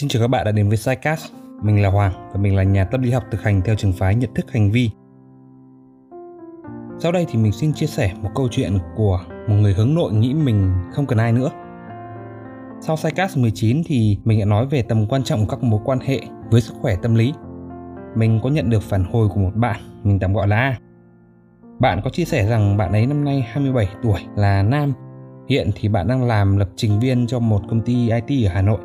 Xin chào các bạn đã đến với Sidecast. Mình là Hoàng và mình là nhà tâm lý học thực hành theo trường phái nhận thức hành vi. Sau đây thì mình xin chia sẻ một câu chuyện của một người hướng nội nghĩ mình không cần ai nữa. Sau Sidecast 19 thì mình đã nói về tầm quan trọng của các mối quan hệ với sức khỏe tâm lý. Mình có nhận được phản hồi của một bạn, mình tạm gọi là A. Bạn có chia sẻ rằng bạn ấy năm nay 27 tuổi là nam. Hiện thì bạn đang làm lập trình viên cho một công ty IT ở Hà Nội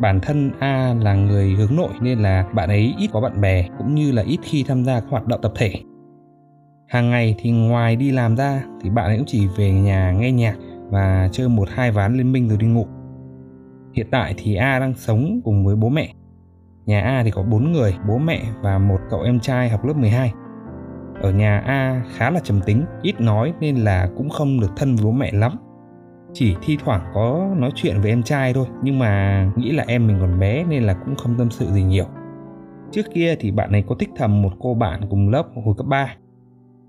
bản thân A là người hướng nội nên là bạn ấy ít có bạn bè cũng như là ít khi tham gia các hoạt động tập thể. Hàng ngày thì ngoài đi làm ra thì bạn ấy cũng chỉ về nhà nghe nhạc và chơi một hai ván liên minh rồi đi ngủ. Hiện tại thì A đang sống cùng với bố mẹ. Nhà A thì có bốn người, bố mẹ và một cậu em trai học lớp 12. Ở nhà A khá là trầm tính, ít nói nên là cũng không được thân với bố mẹ lắm chỉ thi thoảng có nói chuyện với em trai thôi, nhưng mà nghĩ là em mình còn bé nên là cũng không tâm sự gì nhiều. Trước kia thì bạn ấy có thích thầm một cô bạn cùng lớp hồi cấp 3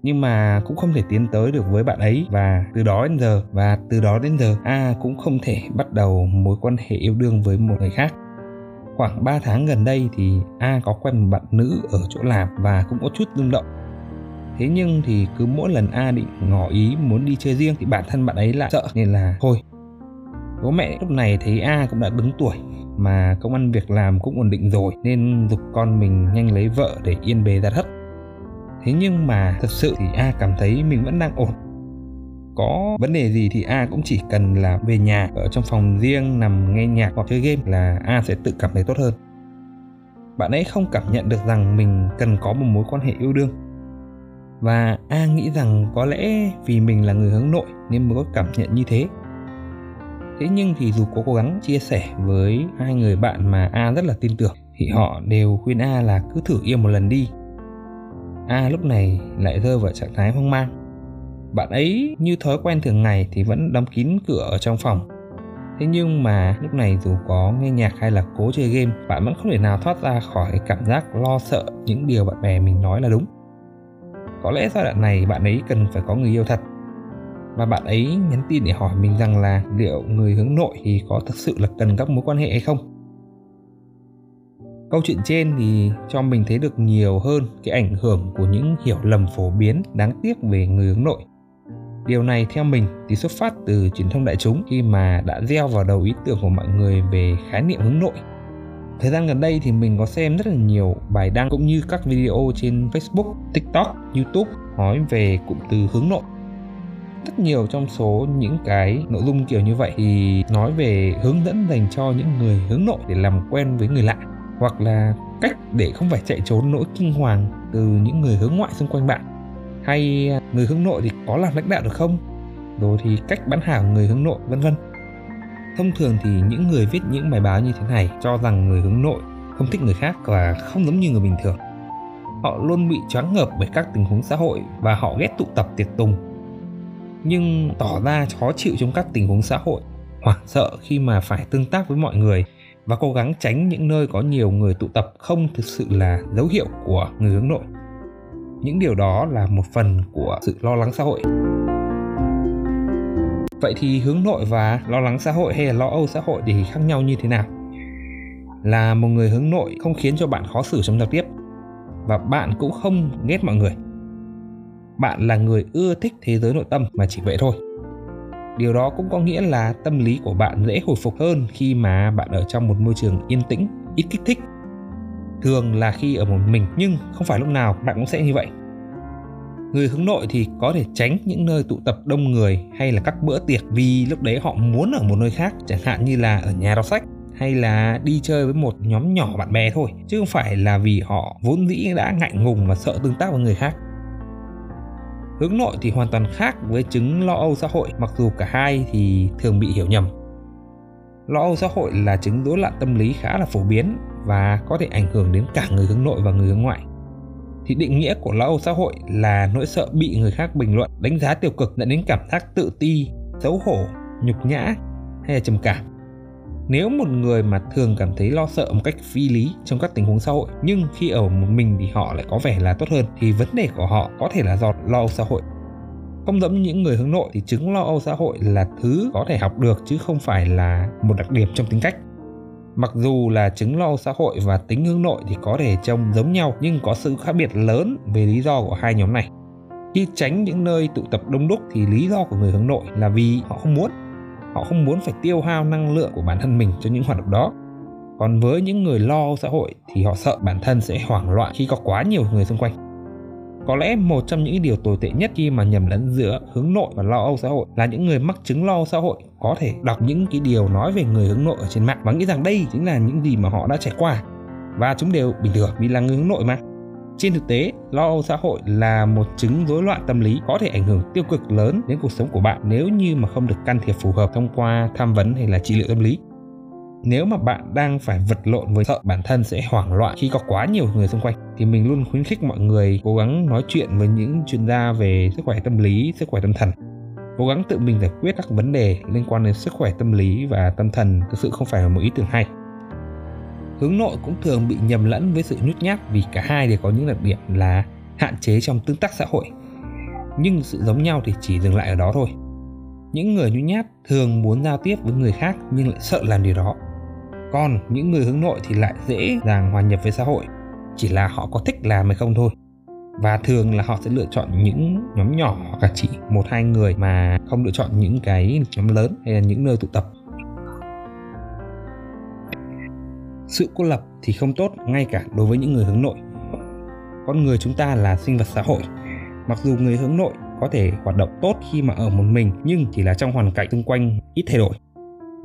nhưng mà cũng không thể tiến tới được với bạn ấy. Và từ đó đến giờ, và từ đó đến giờ, A cũng không thể bắt đầu mối quan hệ yêu đương với một người khác. Khoảng 3 tháng gần đây thì A có quen một bạn nữ ở chỗ làm và cũng có chút rung động thế nhưng thì cứ mỗi lần a định ngỏ ý muốn đi chơi riêng thì bản thân bạn ấy lại sợ, nên là thôi. Bố mẹ lúc này thấy a cũng đã đứng tuổi mà công ăn việc làm cũng ổn định rồi, nên dục con mình nhanh lấy vợ để yên bề ra thất thế nhưng mà thật sự thì a cảm thấy mình vẫn đang ổn. Có vấn đề gì thì a cũng chỉ cần là về nhà, ở trong phòng riêng, nằm nghe nhạc hoặc chơi game là a sẽ tự cảm thấy tốt hơn. Bạn ấy không cảm nhận được rằng mình cần có một mối quan hệ yêu đương và a nghĩ rằng có lẽ vì mình là người hướng nội nên mới có cảm nhận như thế. Thế nhưng thì dù có cố gắng chia sẻ với hai người bạn mà a rất là tin tưởng, thì họ đều khuyên a là cứ thử yêu một lần đi. A lúc này lại rơi vào trạng thái hoang mang. Bạn ấy như thói quen thường ngày thì vẫn đóng kín cửa ở trong phòng. Thế nhưng mà lúc này dù có nghe nhạc hay là cố chơi game, bạn vẫn không thể nào thoát ra khỏi cái cảm giác lo sợ những điều bạn bè mình nói là đúng có lẽ giai đoạn này bạn ấy cần phải có người yêu thật. Và bạn ấy nhắn tin để hỏi mình rằng là liệu người hướng nội thì có thực sự là cần các mối quan hệ hay không? Câu chuyện trên thì cho mình thấy được nhiều hơn cái ảnh hưởng của những hiểu lầm phổ biến đáng tiếc về người hướng nội. Điều này theo mình thì xuất phát từ truyền thông đại chúng khi mà đã gieo vào đầu ý tưởng của mọi người về khái niệm hướng nội. Thời gian gần đây thì mình có xem rất là nhiều bài đăng cũng như các video trên Facebook, TikTok, YouTube nói về cụm từ hướng nội. Rất nhiều trong số những cái nội dung kiểu như vậy thì nói về hướng dẫn dành cho những người hướng nội để làm quen với người lạ hoặc là cách để không phải chạy trốn nỗi kinh hoàng từ những người hướng ngoại xung quanh bạn. Hay à, người hướng nội thì có làm lãnh đạo được không? Rồi thì cách bán hàng người hướng nội vân vân. Thông thường thì những người viết những bài báo như thế này cho rằng người hướng nội không thích người khác và không giống như người bình thường. Họ luôn bị choáng ngợp bởi các tình huống xã hội và họ ghét tụ tập tiệc tùng. Nhưng tỏ ra khó chịu trong các tình huống xã hội, hoảng sợ khi mà phải tương tác với mọi người và cố gắng tránh những nơi có nhiều người tụ tập không thực sự là dấu hiệu của người hướng nội. Những điều đó là một phần của sự lo lắng xã hội. Vậy thì hướng nội và lo lắng xã hội hay là lo âu xã hội thì khác nhau như thế nào? Là một người hướng nội không khiến cho bạn khó xử trong giao tiếp và bạn cũng không ghét mọi người. Bạn là người ưa thích thế giới nội tâm mà chỉ vậy thôi. Điều đó cũng có nghĩa là tâm lý của bạn dễ hồi phục hơn khi mà bạn ở trong một môi trường yên tĩnh, ít kích thích. Thường là khi ở một mình nhưng không phải lúc nào bạn cũng sẽ như vậy Người hướng nội thì có thể tránh những nơi tụ tập đông người hay là các bữa tiệc vì lúc đấy họ muốn ở một nơi khác, chẳng hạn như là ở nhà đọc sách hay là đi chơi với một nhóm nhỏ bạn bè thôi, chứ không phải là vì họ vốn dĩ đã ngại ngùng và sợ tương tác với người khác. Hướng nội thì hoàn toàn khác với chứng lo âu xã hội, mặc dù cả hai thì thường bị hiểu nhầm. Lo âu xã hội là chứng rối loạn tâm lý khá là phổ biến và có thể ảnh hưởng đến cả người hướng nội và người hướng ngoại thì định nghĩa của lo âu xã hội là nỗi sợ bị người khác bình luận, đánh giá tiêu cực dẫn đến cảm giác tự ti, xấu hổ, nhục nhã hay là trầm cảm. Nếu một người mà thường cảm thấy lo sợ một cách phi lý trong các tình huống xã hội, nhưng khi ở một mình thì họ lại có vẻ là tốt hơn, thì vấn đề của họ có thể là do lo âu xã hội. Không giống những người hướng nội thì chứng lo âu xã hội là thứ có thể học được chứ không phải là một đặc điểm trong tính cách. Mặc dù là chứng lo xã hội và tính hướng nội thì có thể trông giống nhau, nhưng có sự khác biệt lớn về lý do của hai nhóm này. Khi tránh những nơi tụ tập đông đúc thì lý do của người hướng nội là vì họ không muốn. Họ không muốn phải tiêu hao năng lượng của bản thân mình cho những hoạt động đó. Còn với những người lo xã hội thì họ sợ bản thân sẽ hoảng loạn khi có quá nhiều người xung quanh. Có lẽ một trong những điều tồi tệ nhất khi mà nhầm lẫn giữa hướng nội và lo âu xã hội là những người mắc chứng lo âu xã hội có thể đọc những cái điều nói về người hướng nội ở trên mạng và nghĩ rằng đây chính là những gì mà họ đã trải qua và chúng đều bình thường vì là người hướng nội mà. Trên thực tế, lo âu xã hội là một chứng rối loạn tâm lý có thể ảnh hưởng tiêu cực lớn đến cuộc sống của bạn nếu như mà không được can thiệp phù hợp thông qua tham vấn hay là trị liệu tâm lý. Nếu mà bạn đang phải vật lộn với sợ bản thân sẽ hoảng loạn khi có quá nhiều người xung quanh thì mình luôn khuyến khích mọi người cố gắng nói chuyện với những chuyên gia về sức khỏe tâm lý, sức khỏe tâm thần. Cố gắng tự mình giải quyết các vấn đề liên quan đến sức khỏe tâm lý và tâm thần thực sự không phải là một ý tưởng hay. Hướng nội cũng thường bị nhầm lẫn với sự nhút nhát vì cả hai đều có những đặc điểm là hạn chế trong tương tác xã hội. Nhưng sự giống nhau thì chỉ dừng lại ở đó thôi. Những người nhút nhát thường muốn giao tiếp với người khác nhưng lại sợ làm điều đó còn những người hướng nội thì lại dễ dàng hòa nhập với xã hội. Chỉ là họ có thích làm hay không thôi. Và thường là họ sẽ lựa chọn những nhóm nhỏ hoặc là chỉ một hai người mà không lựa chọn những cái nhóm lớn hay là những nơi tụ tập. Sự cô lập thì không tốt ngay cả đối với những người hướng nội. Con người chúng ta là sinh vật xã hội. Mặc dù người hướng nội có thể hoạt động tốt khi mà ở một mình, nhưng chỉ là trong hoàn cảnh xung quanh, ít thay đổi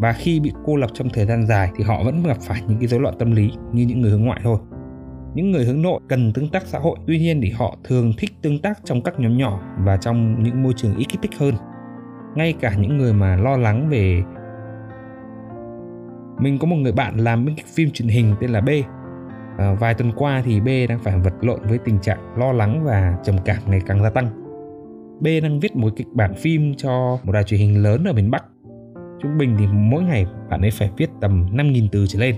và khi bị cô lập trong thời gian dài thì họ vẫn gặp phải những cái rối loạn tâm lý như những người hướng ngoại thôi. Những người hướng nội cần tương tác xã hội tuy nhiên thì họ thường thích tương tác trong các nhóm nhỏ và trong những môi trường ít kích thích hơn. Ngay cả những người mà lo lắng về mình có một người bạn làm bên phim truyền hình tên là B. À, vài tuần qua thì B đang phải vật lộn với tình trạng lo lắng và trầm cảm ngày càng gia tăng. B đang viết một kịch bản phim cho một đài truyền hình lớn ở miền Bắc. Trung bình thì mỗi ngày bạn ấy phải viết tầm 5.000 từ trở lên.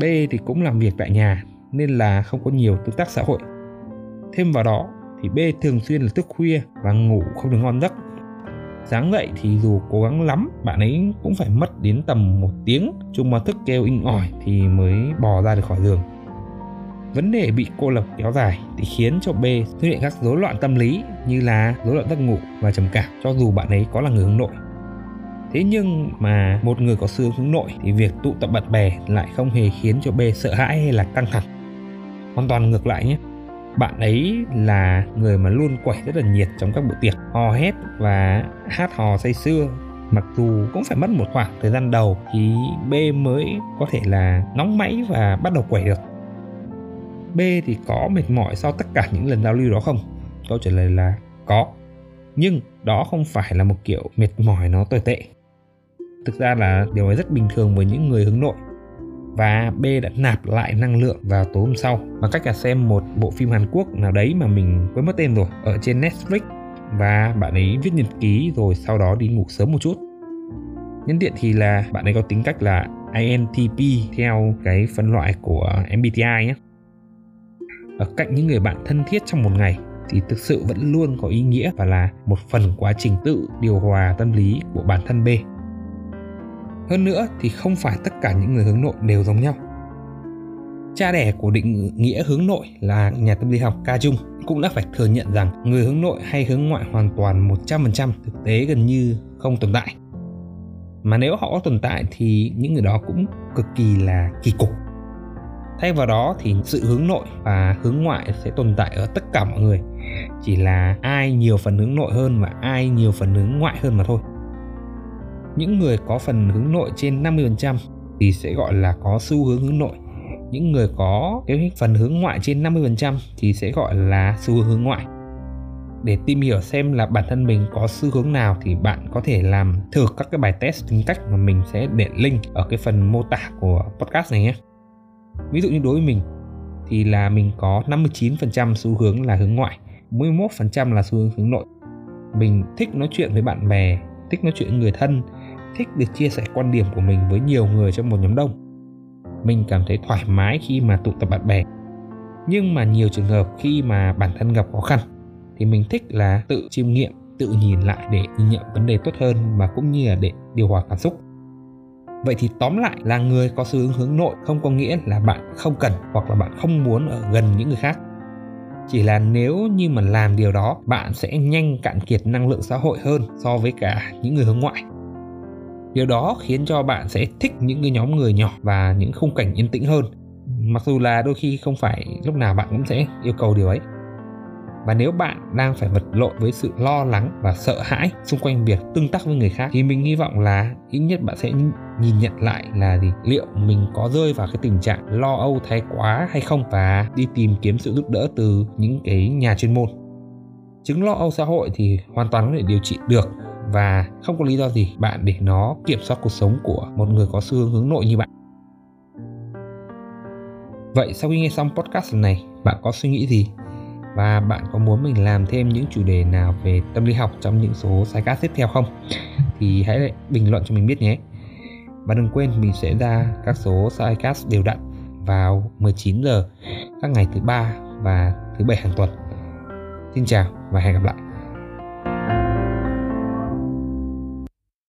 B thì cũng làm việc tại nhà nên là không có nhiều tương tác xã hội. Thêm vào đó thì B thường xuyên là thức khuya và ngủ không được ngon giấc. Sáng dậy thì dù cố gắng lắm, bạn ấy cũng phải mất đến tầm một tiếng chung mà thức kêu inh ỏi thì mới bò ra được khỏi giường. Vấn đề bị cô lập kéo dài thì khiến cho B xuất hiện các rối loạn tâm lý như là rối loạn giấc ngủ và trầm cảm, cho dù bạn ấy có là người hướng nội thế nhưng mà một người có xu hướng nội thì việc tụ tập bạn bè lại không hề khiến cho B sợ hãi hay là căng thẳng. Hoàn toàn ngược lại nhé. Bạn ấy là người mà luôn quẩy rất là nhiệt trong các bữa tiệc, hò hét và hát hò say sưa. Mặc dù cũng phải mất một khoảng thời gian đầu thì B mới có thể là nóng máy và bắt đầu quẩy được. B thì có mệt mỏi sau tất cả những lần giao lưu đó không? Câu trả lời là có. Nhưng đó không phải là một kiểu mệt mỏi nó tồi tệ thực ra là điều ấy rất bình thường với những người hướng nội. Và B đã nạp lại năng lượng vào tối hôm sau. Bằng cách là xem một bộ phim Hàn Quốc nào đấy mà mình quên mất tên rồi, ở trên Netflix. Và bạn ấy viết nhật ký rồi sau đó đi ngủ sớm một chút. Nhân tiện thì là bạn ấy có tính cách là INTP theo cái phân loại của MBTI nhé. Ở cạnh những người bạn thân thiết trong một ngày thì thực sự vẫn luôn có ý nghĩa và là một phần quá trình tự điều hòa tâm lý của bản thân B hơn nữa thì không phải tất cả những người hướng nội đều giống nhau. Cha đẻ của định nghĩa hướng nội là nhà tâm lý học Ca Trung cũng đã phải thừa nhận rằng người hướng nội hay hướng ngoại hoàn toàn 100% thực tế gần như không tồn tại. Mà nếu họ có tồn tại thì những người đó cũng cực kỳ là kỳ cục. Thay vào đó thì sự hướng nội và hướng ngoại sẽ tồn tại ở tất cả mọi người. Chỉ là ai nhiều phần hướng nội hơn và ai nhiều phần hướng ngoại hơn mà thôi những người có phần hướng nội trên 50% thì sẽ gọi là có xu hướng hướng nội. Những người có cái phần hướng ngoại trên 50% thì sẽ gọi là xu hướng ngoại. Để tìm hiểu xem là bản thân mình có xu hướng nào thì bạn có thể làm thử các cái bài test tính cách mà mình sẽ để link ở cái phần mô tả của podcast này nhé. Ví dụ như đối với mình thì là mình có 59% xu hướng là hướng ngoại 41% là xu hướng hướng nội. Mình thích nói chuyện với bạn bè, thích nói chuyện với người thân thích được chia sẻ quan điểm của mình với nhiều người trong một nhóm đông mình cảm thấy thoải mái khi mà tụ tập bạn bè nhưng mà nhiều trường hợp khi mà bản thân gặp khó khăn thì mình thích là tự chiêm nghiệm tự nhìn lại để nhìn nhận vấn đề tốt hơn và cũng như là để điều hòa cảm xúc Vậy thì tóm lại là người có xu hướng hướng nội không có nghĩa là bạn không cần hoặc là bạn không muốn ở gần những người khác. Chỉ là nếu như mà làm điều đó, bạn sẽ nhanh cạn kiệt năng lượng xã hội hơn so với cả những người hướng ngoại. Điều đó khiến cho bạn sẽ thích những cái nhóm người nhỏ và những khung cảnh yên tĩnh hơn. Mặc dù là đôi khi không phải lúc nào bạn cũng sẽ yêu cầu điều ấy. Và nếu bạn đang phải vật lộn với sự lo lắng và sợ hãi xung quanh việc tương tác với người khác, thì mình hy vọng là ít nhất bạn sẽ nhìn nhận lại là gì? Liệu mình có rơi vào cái tình trạng lo âu, thái quá hay không? Và đi tìm kiếm sự giúp đỡ từ những cái nhà chuyên môn. Chứng lo âu xã hội thì hoàn toàn có thể điều trị được và không có lý do gì bạn để nó kiểm soát cuộc sống của một người có xu hướng hướng nội như bạn. Vậy sau khi nghe xong podcast này, bạn có suy nghĩ gì? Và bạn có muốn mình làm thêm những chủ đề nào về tâm lý học trong những số sidecast tiếp theo không? Thì hãy bình luận cho mình biết nhé. Và đừng quên mình sẽ ra các số sidecast đều đặn vào 19 giờ các ngày thứ ba và thứ bảy hàng tuần. Xin chào và hẹn gặp lại